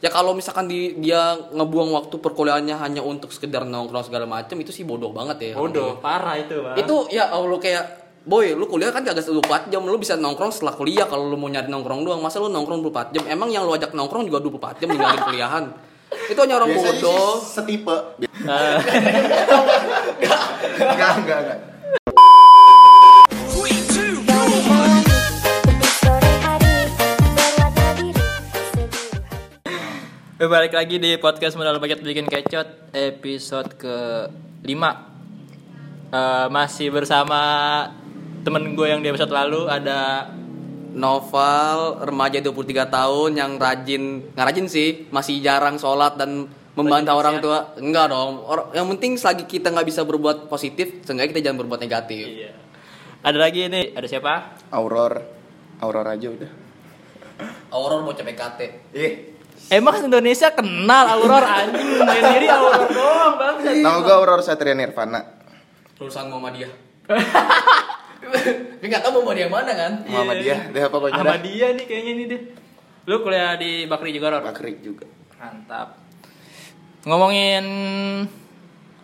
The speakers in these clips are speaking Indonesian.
ya kalau misalkan di, dia ngebuang waktu perkuliahannya hanya untuk sekedar nongkrong segala macam itu sih bodoh banget ya. Bodoh, parah itu, Bang. itu ya Allah kayak boy lu kuliah kan kagak 24 jam lu bisa nongkrong setelah kuliah kalau lu mau nyari nongkrong doang. Masa lu nongkrong 24 jam? Emang yang lu ajak nongkrong juga 24 jam ninggalin kuliahan? Itu hanya orang bodoh. setipe. Ah, Enggak, enggak, enggak. Balik lagi di podcast modal paket bikin kecot episode ke 5 Masih bersama temen gue yang di episode lalu ada Noval remaja 23 tahun yang rajin nggak rajin sih masih jarang sholat dan membantah Rajin orang tua enggak dong Or- yang penting selagi kita nggak bisa berbuat positif seenggaknya kita jangan berbuat negatif Iya. Ada lagi ini, ada siapa? Auror. Auror aja udah. Auror mau PKT Ih, Emang Indonesia kenal Auror anjing main diri Auror doang bang. nama gua Auror Satria Nirvana. lulusan Muhammadiyah tapi nggak tahu Muhammadiyah mana kan Muhammadiyah, deh pokoknya. Ahmadiyah nih kayaknya nih deh. Lu kuliah di Bakri juga Ror? Bakrik juga. Mantap. Ngomongin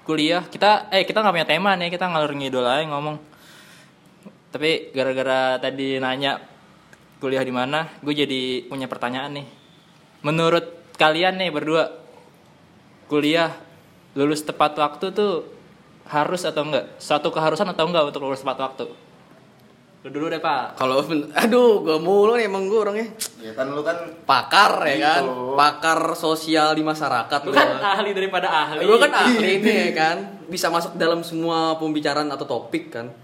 kuliah, kita eh kita nggak punya tema nih, kita ngalur ngidul aja ngomong. Tapi gara-gara tadi nanya kuliah di mana, gue jadi punya pertanyaan nih. Menurut kalian nih berdua, kuliah lulus tepat waktu tuh harus atau enggak? Suatu keharusan atau enggak untuk lulus tepat waktu? Lu dulu deh pak. kalau aduh gue mulu nih emang gue orangnya Ya kan lu kan pakar ya kan Gitu. pakar sosial di masyarakat Lu kan ahli daripada ahli. gue kan ahli nih ya kan bisa masuk dalam semua pembicaraan atau topik kan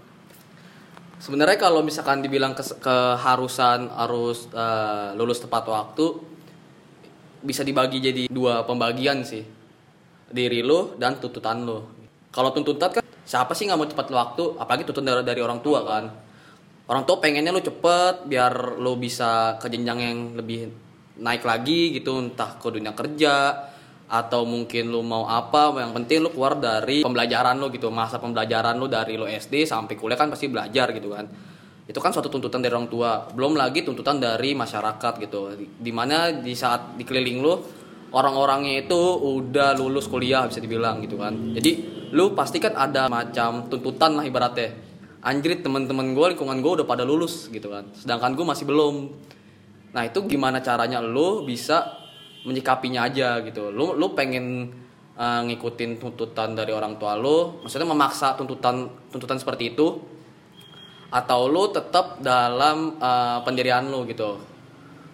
sebenarnya kalau misalkan dibilang keharusan harus eh, lulus tepat waktu bisa dibagi jadi dua pembagian sih. Diri lo dan tuntutan lo kalau tuntutan kan siapa sih nggak mau cepat waktu? Apalagi tuntutan dari, dari orang tua kan. Orang tua pengennya lo cepet biar lo bisa ke jenjang yang lebih naik lagi gitu entah ke dunia kerja atau mungkin lo mau apa. Yang penting lo keluar dari pembelajaran lo gitu. Masa pembelajaran lo dari lo SD sampai kuliah kan pasti belajar gitu kan itu kan suatu tuntutan dari orang tua. Belum lagi tuntutan dari masyarakat gitu. Di mana di saat dikeliling lo orang-orangnya itu udah lulus kuliah bisa dibilang gitu kan. Jadi lu pasti kan ada macam tuntutan lah ibaratnya. Anjrit teman-teman gue lingkungan gue udah pada lulus gitu kan. Sedangkan gue masih belum. Nah itu gimana caranya lu bisa menyikapinya aja gitu. Lu lu pengen uh, ngikutin tuntutan dari orang tua lu. Maksudnya memaksa tuntutan tuntutan seperti itu atau lu tetap dalam uh, pendirian lu gitu.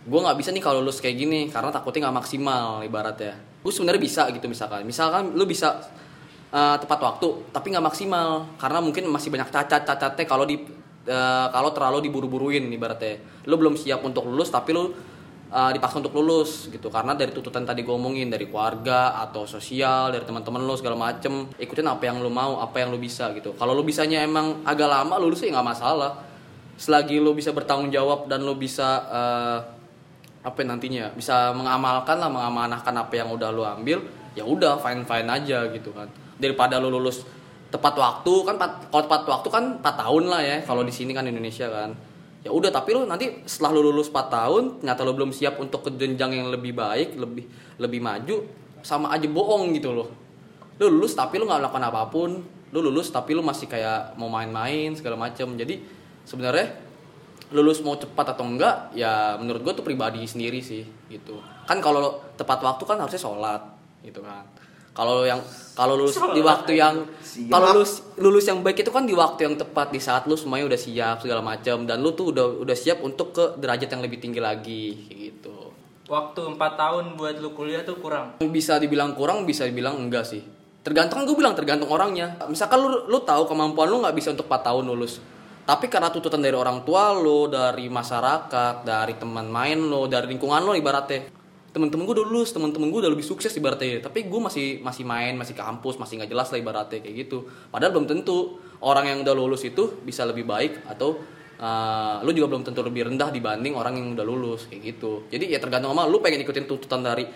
Gue nggak bisa nih kalau lulus kayak gini karena takutnya nggak maksimal ibaratnya. Gue sebenarnya bisa gitu misalkan. Misalkan lu bisa uh, tepat waktu tapi nggak maksimal. Karena mungkin masih banyak cacat cacatnya kalau di uh, kalau terlalu diburu-buruin ibaratnya. Lu belum siap untuk lulus tapi lu uh, dipaksa untuk lulus gitu. Karena dari tuntutan tadi gue omongin dari keluarga atau sosial dari teman-teman lu segala macem ikutin apa yang lu mau apa yang lu bisa gitu. Kalau lu bisanya emang agak lama lulus ya nggak masalah. Selagi lu bisa bertanggung jawab dan lu bisa uh, apa ya nantinya bisa mengamalkan lah mengamanahkan apa yang udah lu ambil ya udah fine fine aja gitu kan. Daripada lu lulus tepat waktu kan kalau tepat waktu kan 4 tahun lah ya kalau di sini kan Indonesia kan ya udah tapi lu nanti setelah lu lulus 4 tahun ternyata lu belum siap untuk ke jenjang yang lebih baik lebih lebih maju sama aja bohong gitu loh. Lu lulus tapi lu nggak melakukan apa pun. Lu lulus tapi lu masih kayak mau main-main segala macam jadi sebenarnya lulus mau cepat atau enggak ya menurut gue tuh pribadi sendiri sih gitu. Kan kalau tepat waktu kan harusnya sholat gitu kan kalau yang kalau lulus di waktu yang kalau lulus lulus yang baik itu kan di waktu yang tepat di saat lu semuanya udah siap segala macam dan lu tuh udah udah siap untuk ke derajat yang lebih tinggi lagi gitu. Waktu 4 tahun buat lu kuliah tuh kurang. bisa dibilang kurang bisa dibilang enggak sih. Tergantung gue bilang tergantung orangnya. Misalkan lu lu tahu kemampuan lu nggak bisa untuk 4 tahun lulus. Tapi karena tuntutan dari orang tua lo dari masyarakat dari teman main lo dari lingkungan lo ibaratnya temen-temen gue udah lulus temen-temen gue udah lebih sukses ibaratnya. Tapi gue masih masih main masih kampus masih nggak jelas lah ibaratnya kayak gitu. Padahal belum tentu orang yang udah lulus itu bisa lebih baik atau uh, lu juga belum tentu lebih rendah dibanding orang yang udah lulus kayak gitu. Jadi ya tergantung sama lu pengen ikutin tuntutan dari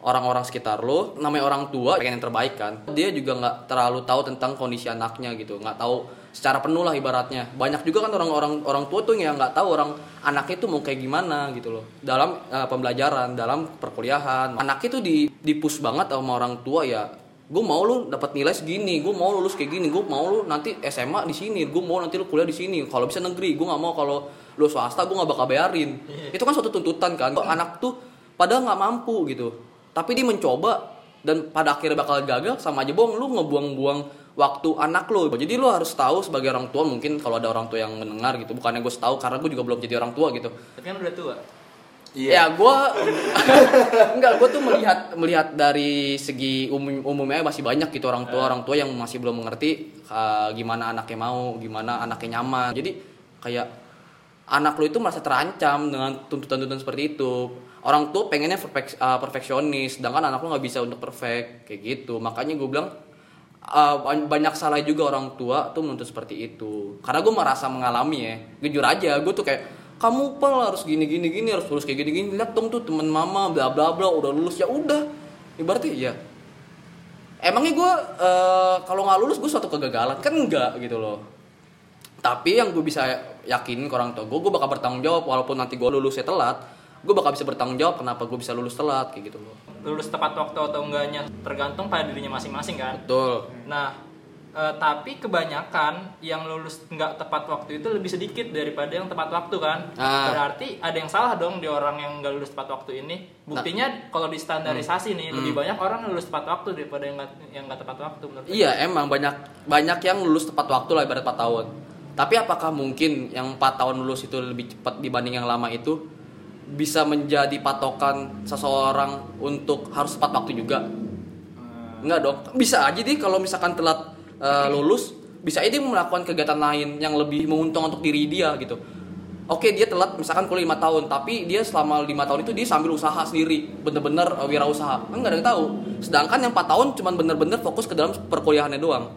orang-orang sekitar lo namanya orang tua pengen yang terbaik kan. Dia juga nggak terlalu tahu tentang kondisi anaknya gitu nggak tahu secara penuh lah ibaratnya. Banyak juga kan orang-orang orang tua tuh yang nggak tahu orang anaknya tuh mau kayak gimana gitu loh. Dalam eh, pembelajaran dalam perkuliahan. Anaknya tuh di dipus banget sama orang tua ya. Gue mau lu dapat nilai segini gue mau lulus kayak gini gue mau lu nanti SMA di sini gue mau nanti lu kuliah di sini. Kalau bisa negeri gue nggak mau kalau lu swasta gue nggak bakal bayarin. Itu kan suatu tuntutan kan. Anak tuh padahal nggak mampu gitu tapi dia mencoba dan pada akhirnya bakal gagal sama aja bohong lu ngebuang-buang waktu anak lu. Jadi lu harus tahu sebagai orang tua mungkin kalau ada orang tua yang mendengar gitu. Bukannya gue tahu karena gue juga belum jadi orang tua gitu. Tapi kan udah tua. Ya gue enggak gue tuh melihat melihat dari segi umum umumnya masih banyak gitu orang tua orang tua yang masih belum mengerti uh, gimana anaknya mau gimana anaknya nyaman. Jadi kayak anak lu itu merasa terancam dengan tuntutan-tuntutan seperti itu. Orang tua pengennya uh, perfeksionis sedangkan anak lu nggak bisa untuk perfect kayak gitu. Makanya gue bilang uh, ban- banyak salah juga orang tua tuh menuntut seperti itu. Karena gue merasa mengalami ya jujur aja. Gue tuh kayak kamu pel harus gini gini gini harus lulus kayak gini gini. Lihat dong tuh temen mama bla bla bla udah lulus ya udah. Ibaratnya ya emangnya gue eh, kalau nggak lulus gue suatu kegagalan? Kan enggak gitu loh tapi yang gue bisa yakinin ke orang tua gue gue bakal bertanggung jawab walaupun nanti gue lulusnya telat gue bakal bisa bertanggung jawab kenapa gue bisa lulus telat kayak gitu loh Lulus tepat waktu atau enggaknya tergantung pada dirinya masing-masing kan. betul Nah, eh, tapi kebanyakan yang lulus nggak tepat waktu itu lebih sedikit daripada yang tepat waktu kan. Ah. Berarti ada yang salah dong di orang yang nggak lulus tepat waktu ini. Buktinya kalau di standarisasi nih lebih banyak orang lulus tepat waktu daripada yang nggak yang nggak tepat waktu menurut. Iya emang banyak banyak yang lulus tepat waktu lah ibarat 4 tahun. Tapi apakah mungkin yang 4 tahun lulus itu lebih cepat dibanding yang lama itu bisa menjadi patokan seseorang untuk harus tepat waktu juga? Enggak dong. Bisa aja deh kalau misalkan telat eh, lulus, bisa aja dia melakukan kegiatan lain yang lebih menguntungkan untuk diri dia gitu. Oke dia telat misalkan kuliah 5 tahun, tapi dia selama lima tahun itu dia sambil usaha sendiri, bener-bener eh, wirausaha. Kan nggak ada yang tahu. Sedangkan yang 4 tahun cuman bener-bener fokus ke dalam perkuliahannya doang.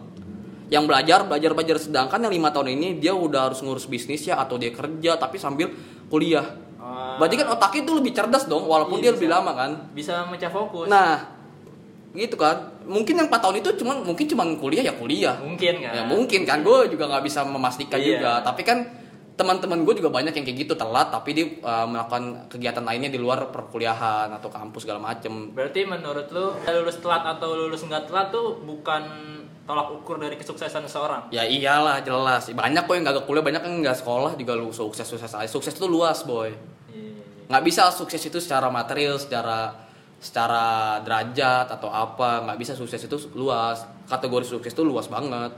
Yang belajar, belajar, belajar. Sedangkan yang lima tahun ini dia udah harus ngurus bisnis ya atau dia kerja tapi sambil kuliah. Ah. Berarti kan otaknya itu lebih cerdas dong, walaupun Iya, dia lebih bisa. lama kan. Bisa memecah fokus. Nah, gitu kan. Mungkin yang 4 tahun itu cuman mungkin cuman kuliah ya kuliah. mungkin kan. Ya mungkin kan gue juga nggak bisa memastikan Iya. juga. Tapi kan teman-teman gue juga banyak yang kayak gitu telat tapi dia uh, melakukan kegiatan lainnya di luar perkuliahan atau kampus segala macem. Berarti menurut lu lulus telat atau lulus nggak telat tuh bukan tolak ukur dari kesuksesan seseorang. Ya iyalah jelas. Banyak kok yang gak kuliah, banyak yang nggak sekolah juga lu sukses sukses aja. Sukses itu luas boy. Iya. Nggak bisa sukses itu secara material, secara secara derajat atau apa. Nggak bisa sukses itu luas. Kategori sukses itu luas banget.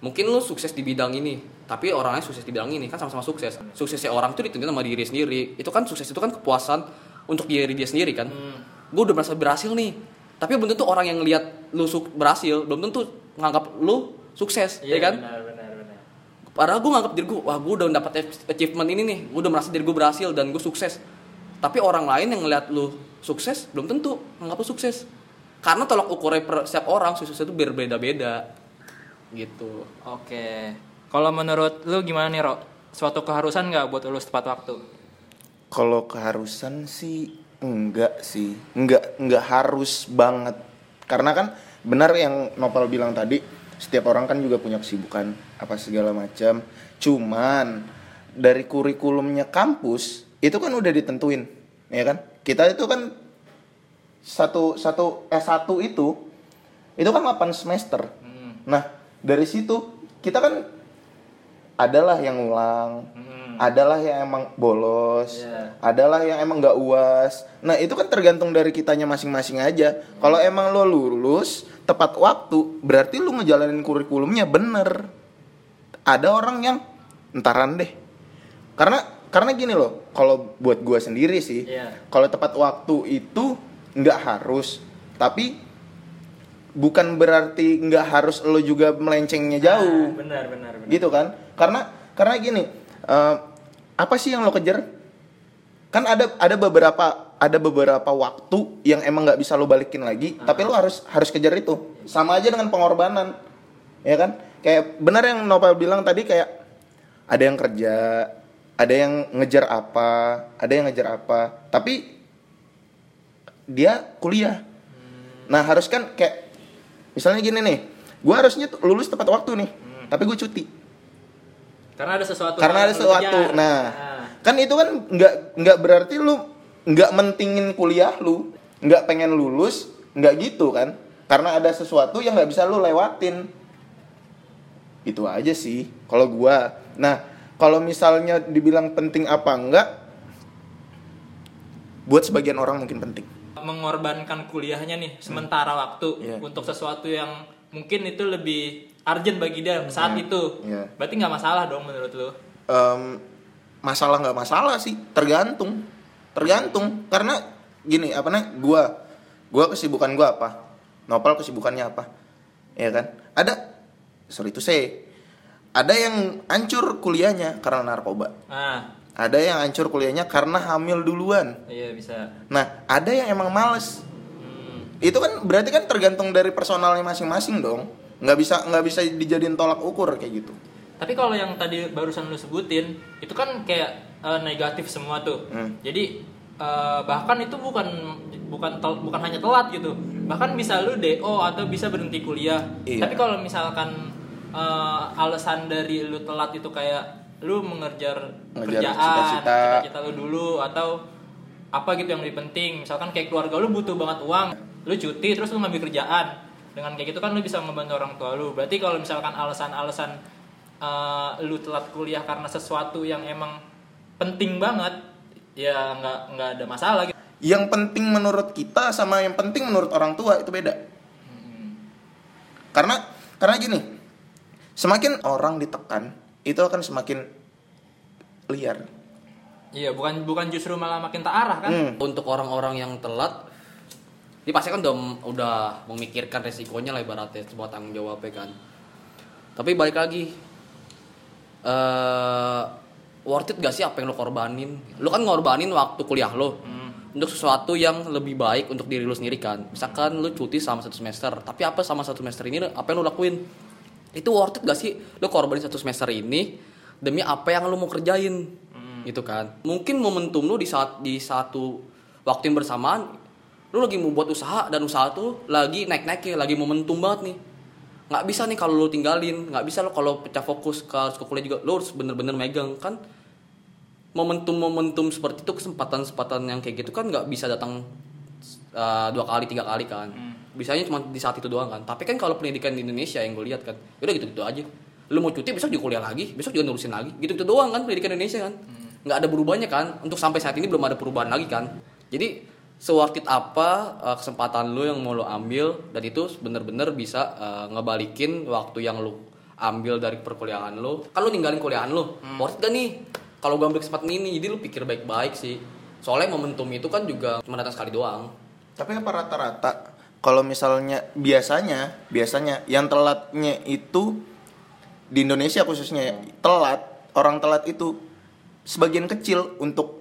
Mungkin lu sukses di bidang ini, tapi orangnya sukses di bidang ini kan sama-sama sukses. Suksesnya orang itu ditentukan sama diri sendiri. Itu kan sukses itu kan kepuasan untuk diri dia sendiri kan. Hmm. Gue udah merasa berhasil nih. Tapi belum tentu orang yang lihat lu berhasil, belum tentu nganggap lu sukses, ya kan? Benar, benar, benar. Padahal gue nganggap diri gue, wah gue udah dapat achievement ini nih, gue udah merasa diri gue berhasil dan gue sukses. Tapi orang lain yang ngeliat lu sukses, belum tentu nganggap lu sukses. Karena tolak ukurnya per setiap orang sukses itu berbeda-beda. Gitu. Oke. Kalau menurut lu gimana nih, Ro? Suatu keharusan nggak buat lulus tepat waktu? Kalau keharusan sih enggak sih, enggak enggak harus banget. Karena kan benar yang Nopal bilang tadi, setiap orang kan juga punya kesibukan apa segala macam. Cuman dari kurikulumnya kampus itu kan udah ditentuin, ya kan? Kita itu kan satu satu S1 itu itu kan 8 semester. Hmm. Nah, dari situ kita kan adalah yang ulang, Hmm. adalah yang emang bolos, Iya. adalah yang emang nggak uas. Nah itu kan tergantung dari kitanya masing-masing aja. Kalau emang lo lulus tepat waktu, berarti lo ngejalanin kurikulumnya bener. Ada orang yang entaran deh. Karena karena gini loh, kalau buat gua sendiri sih, Iya. kalau tepat waktu itu nggak harus, tapi bukan berarti nggak harus lo juga melencengnya jauh Ah, benar, benar, benar. gitu kan karena karena gini eh, apa sih yang lo kejar? Kan ada ada beberapa ada beberapa waktu yang emang nggak bisa lo balikin lagi tapi lo harus harus kejar itu. Sama aja dengan pengorbanan ya kan? Kayak benar yang Nopal bilang tadi kayak ada yang kerja ada yang ngejar apa ada yang ngejar apa tapi dia kuliah. Nah harus kan kayak misalnya gini nih gue harusnya lulus tepat waktu nih tapi gue cuti Karena ada sesuatu karena ada sesuatu. kejar. nah kan itu kan nggak nggak berarti lu nggak mentingin kuliah lu nggak pengen lulus nggak gitu kan? Karena ada sesuatu yang nggak bisa lu lewatin. Itu aja sih kalau gua. Nah kalau misalnya dibilang penting apa enggak buat sebagian orang mungkin penting. Mengorbankan kuliahnya nih sementara waktu Iya. untuk sesuatu yang mungkin itu lebih urgent bagi dia saat Iya. itu. Iya. Berarti nggak masalah dong menurut lu? Em, masalah nggak masalah sih. Tergantung. Tergantung. Karena gini apa nih gua. Gua kesibukan gua apa? Nopal kesibukannya apa? Ya kan? Ada sorry itu saya ada yang hancur kuliahnya karena narkoba. Nah, ada yang hancur kuliahnya karena hamil duluan. Iya bisa. nah ada yang emang males. Hmm. itu kan berarti kan tergantung dari personalnya masing-masing dong nggak bisa nggak bisa dijadiin tolak ukur kayak gitu Tapi kalau yang tadi barusan lu sebutin, itu kan kayak eh, negatif semua tuh. Hmm. Jadi eh, bahkan itu bukan bukan tel- bukan hanya telat gitu. Bahkan bisa lu DO atau bisa berhenti kuliah. Iya. Tapi kalau misalkan eh, alasan dari lu telat itu kayak lu mengejar Ngejar kerjaan, cita-cita lu dulu atau apa gitu yang lebih penting. Misalkan kayak keluarga lu butuh banget uang, lu cuti terus lu ngambil kerjaan. Dengan kayak gitu kan lu bisa ngebantu orang tua lu. Berarti kalau misalkan alasan-alasan uh, lu telat kuliah karena sesuatu yang emang penting banget, ya nggak nggak ada masalah gitu. yang penting menurut kita sama yang penting menurut orang tua itu beda karena karena gini semakin orang ditekan itu akan semakin liar Iya, bukan bukan justru malah makin tak arah kan? Hmm. Untuk orang-orang yang telat, dia pasti kan udah udah memikirkan resikonya lah ibaratnya sebuah tanggung jawabnya kan. Tapi balik lagi, eh worth it gak sih apa yang lo korbanin? Lo kan ngorbanin waktu kuliah lo untuk sesuatu yang lebih baik untuk diri lo sendiri kan. Misalkan lo cuti sama satu semester, tapi apa sama satu semester ini apa yang lo lakuin? Itu worth it gak sih lo korbanin satu semester ini demi apa yang lo mau kerjain? Gitu kan. Mungkin momentum lo di saat di satu waktu yang bersamaan lu lagi mau buat usaha dan usaha tuh lagi naik naiknya lagi momentum banget nih. Nggak bisa nih kalau lu tinggalin nggak bisa lo kalau pecah fokus ke harus ke kuliah juga lo harus bener-bener megang. Kan momentum-momentum seperti itu kesempatan-kesempatan yang kayak gitu kan nggak bisa datang uh, dua kali tiga kali kan. Bisanya cuma di saat itu doang kan. Tapi kan kalau pendidikan di Indonesia yang gue lihat kan udah gitu-gitu aja. Lu mau cuti besok juga kuliah lagi besok juga nurusin lagi. Gitu-gitu doang kan pendidikan Indonesia kan. Nggak ada berubahnya kan. Untuk sampai saat ini belum ada perubahan lagi kan. Jadi seworth it apa uh, kesempatan lu yang mau lu ambil dan itu bener-bener bisa uh, ngebalikin waktu yang lu ambil dari perkuliahan lu. Kan lu ninggalin kuliahan lu. Worth it gak nih? Kalau gue ambil kesempatan ini jadi lu pikir baik-baik sih. Soalnya momentum itu kan juga cuma datang sekali doang. Tapi apa rata-rata? Kalau misalnya biasanya biasanya yang telatnya itu di Indonesia khususnya ya, telat orang telat itu sebagian kecil untuk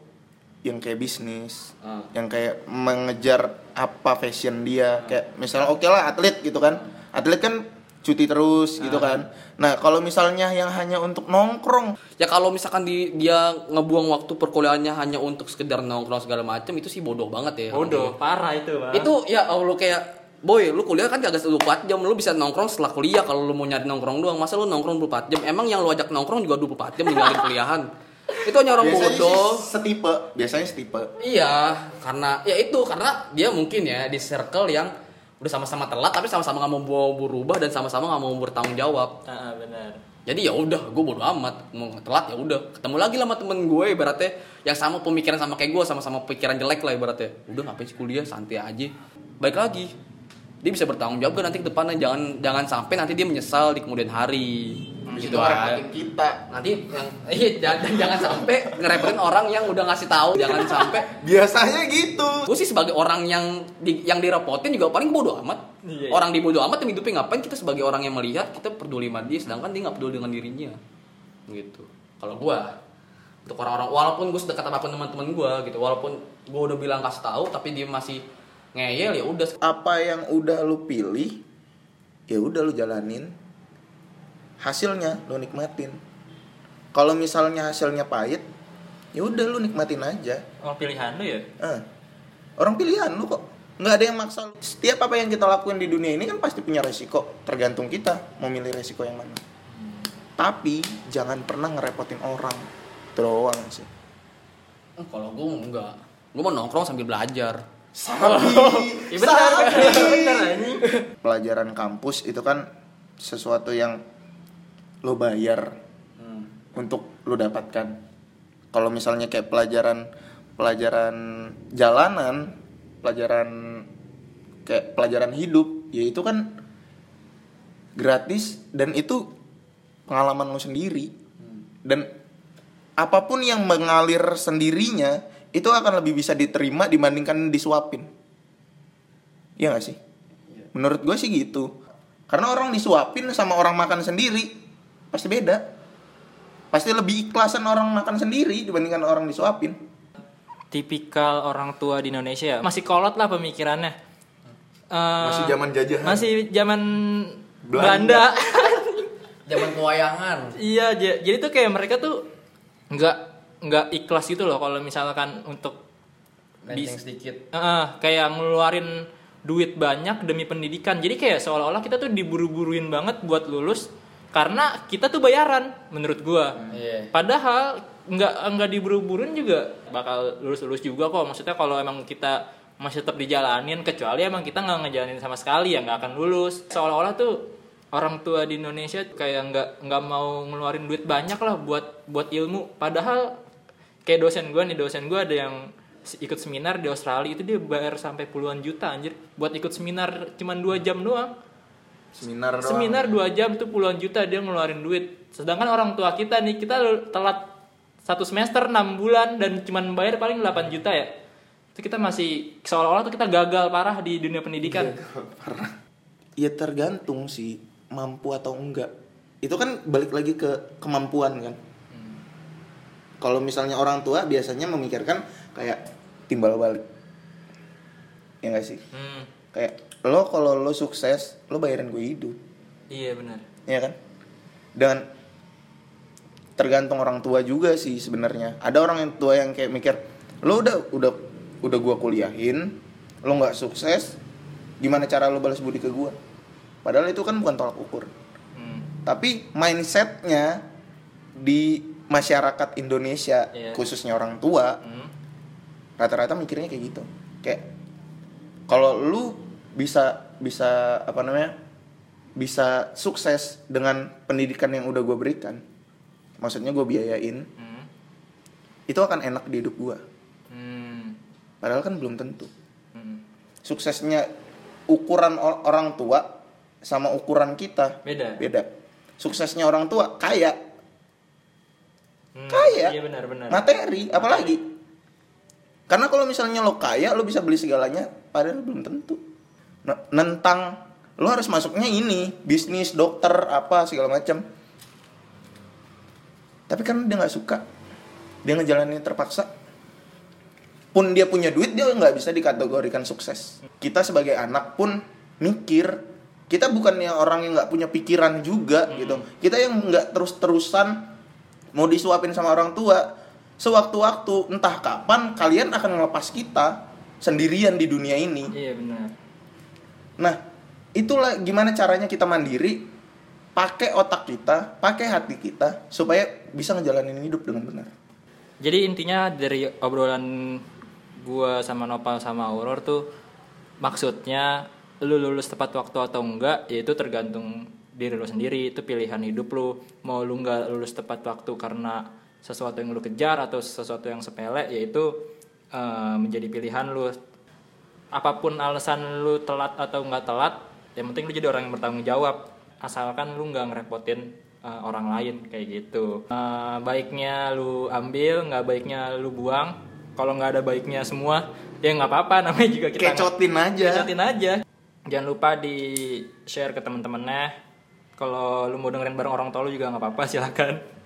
yang kayak bisnis Ah. yang kayak mengejar apa fashion dia. Kayak misalnya oke lah atlet gitu kan. Atlet kan cuti terus gitu kan. Nah kalau misalnya yang hanya untuk nongkrong. Ya kalau misalkan di, dia ngebuang waktu perkuliahannya hanya untuk sekedar nongkrong segala macam itu sih bodoh banget ya. Bodoh, parah itu, Bang. itu ya Allah kayak boy lu kuliah kan kagak 24 jam lu bisa nongkrong setelah kuliah kalau lu mau nyari nongkrong doang. Masa lu nongkrong 24 jam? Emang yang lu ajak nongkrong juga 24 jam ninggalin kuliahan itu hanya orang biasanya bodoh. sih setipe biasanya setipe. Iya karena ya itu karena dia mungkin ya di circle yang udah sama-sama telat tapi sama-sama nggak mau berubah dan sama-sama nggak mau bertanggung jawab. Ah, benar. jadi ya udah gue bodo amat. Mau telat ya udah. Ketemu lagi lah sama temen gue ibaratnya. Yang sama pemikiran sama kayak gue sama-sama pikiran jelek lah ibaratnya. Udah ngapain sih kuliah? Santai aja. Baik lagi. Dia bisa bertanggung jawab kan nanti ke depannya jangan jangan sampai nanti dia menyesal di kemudian hari gitu itu aja repotin kita. Nanti yang iya jangan, jangan sampai ngerepotin orang yang udah ngasih tahu. Jangan sampai. Biasanya gitu. Gue sih sebagai orang yang di, yang direpotin juga paling bodoh amat. Iya. orang di bodoh amat yang hidupnya ngapain kita sebagai orang yang melihat kita peduli sama dia sedangkan dia nggak peduli dengan dirinya. Gitu. Kalau gue untuk orang-orang walaupun gue sedekat apa pun teman-teman gue gitu walaupun gue udah bilang kasih tahu tapi dia masih ngeyel ya udah. Apa yang udah lu pilih ya udah lu jalanin hasilnya lu nikmatin. Kalau misalnya hasilnya pahit ya udah lu nikmatin aja. Oh, pilihan lu ya? Eh, orang pilihan lu kok. Nggak ada yang maksa lu. setiap apa yang kita lakuin di dunia ini kan pasti punya resiko. Tergantung kita mau milih resiko yang mana. Tapi jangan pernah ngerepotin orang. Itu doang sih. Eh, Kalau gue enggak, gue mau nongkrong sambil belajar. sapi Ya benar anjing. pelajaran kampus itu kan sesuatu yang lo bayar untuk lo dapatkan. Kalau misalnya kayak pelajaran pelajaran jalanan pelajaran kayak pelajaran hidup ya itu kan gratis dan itu pengalaman lo sendiri. Dan apa pun yang mengalir sendirinya itu akan lebih bisa diterima dibandingkan disuapin. Iya gak sih? Menurut gue sih gitu. Karena orang disuapin sama orang makan sendiri pasti beda. Pasti lebih ikhlasan orang makan sendiri dibandingkan orang disuapin. Tipikal orang tua di Indonesia ya, masih kolot lah pemikirannya. Eh, Masih zaman jajahan. Masih zaman Belanda. Belanda. Zaman pewayangan. iya, jadi tuh kayak mereka tuh nggak nggak ikhlas gitu loh kalau misalkan untuk Lenceng Bis- sedikit. Eh, kayak ngeluarin duit banyak demi pendidikan. Jadi kayak seolah-olah kita tuh diburu-buruin banget buat lulus karena kita tuh bayaran menurut gua. Iya. Padahal nggak nggak diburu-buruin juga bakal lulus-lulus juga kok. Maksudnya kalau emang kita masih tetap dijalanin kecuali emang kita nggak ngejalanin sama sekali ya nggak akan lulus. Seolah-olah tuh orang tua di Indonesia kayak nggak nggak mau ngeluarin duit banyak lah buat buat ilmu. Padahal kayak dosen gue nih dosen gue ada yang ikut seminar di Australia itu dia bayar sampai puluhan juta anjir buat ikut seminar cuman dua jam doang Seminar doang. seminar dua jam itu puluhan juta dia ngeluarin duit sedangkan orang tua kita nih kita telat satu semester enam bulan dan cuman bayar paling 8 juta ya itu kita masih seolah-olah tuh kita gagal parah di dunia pendidikan Ya tergantung sih mampu atau enggak. Itu kan balik lagi ke kemampuan kan. Kalau misalnya orang tua biasanya memikirkan kayak timbal balik. Ya enggak sih? Hmm, Kayak lo kalau lo sukses, lo bayarin gue hidup. iya benar. Ya kan? Dan tergantung orang tua juga sih sebenarnya. Ada orang yang tua yang kayak mikir lo udah udah udah gua kuliahin lo nggak sukses gimana cara lo balas budi ke gua? Padahal itu kan bukan tolak ukur. Hmm, tapi mindsetnya di masyarakat Indonesia Iya. khususnya orang tua hmm. rata-rata mikirnya kayak gitu. Kayak kalau lu bisa bisa apa namanya bisa sukses dengan pendidikan yang udah gue berikan. Maksudnya gue biayain Hmm. itu akan enak di hidup gue Hmm. padahal kan belum tentu. Hmm. suksesnya ukuran or- orang tua sama ukuran kita beda. beda. Suksesnya orang tua kaya. Hmm, kaya. iya benar benar. Materi. apalagi. Karena kalau misalnya lo kaya lo bisa beli segalanya padahal belum tentu nentang lo harus masuknya ini bisnis dokter apa segala macam tapi kan dia nggak suka. Dia ngejalanin terpaksa. Pun dia punya duit dia nggak bisa dikategorikan sukses. Kita sebagai anak pun mikir kita bukannya orang yang nggak punya pikiran juga gitu. Kita yang nggak terus terusan mau disuapin sama orang tua sewaktu-waktu entah kapan kalian akan melepas kita sendirian di dunia ini. Iya benar Nah, itulah gimana caranya kita mandiri, pakai otak kita, pakai hati kita supaya bisa ngejalanin hidup dengan benar. Jadi intinya dari obrolan gua sama Nopal sama Auror tuh maksudnya lu lulus tepat waktu atau enggak yaitu tergantung diri lu sendiri itu pilihan hidup lu mau lu nggak lulus tepat waktu karena sesuatu yang lu kejar atau sesuatu yang sepele yaitu eh, menjadi pilihan lu apa pun alasan lu telat atau nggak telat yang penting lu jadi orang yang bertanggung jawab. Asalkan lu nggak ngerepotin uh, orang lain kayak gitu. Uh, baiknya lu ambil nggak baiknya lu buang. Kalau nggak ada baiknya semua ya nggak apa-apa namanya juga kita Kecotin aja. kecotin aja. Jangan lupa di share ke teman-temannya kalau lu mau dengerin bareng orang tua lu juga nggak apa-apa silakan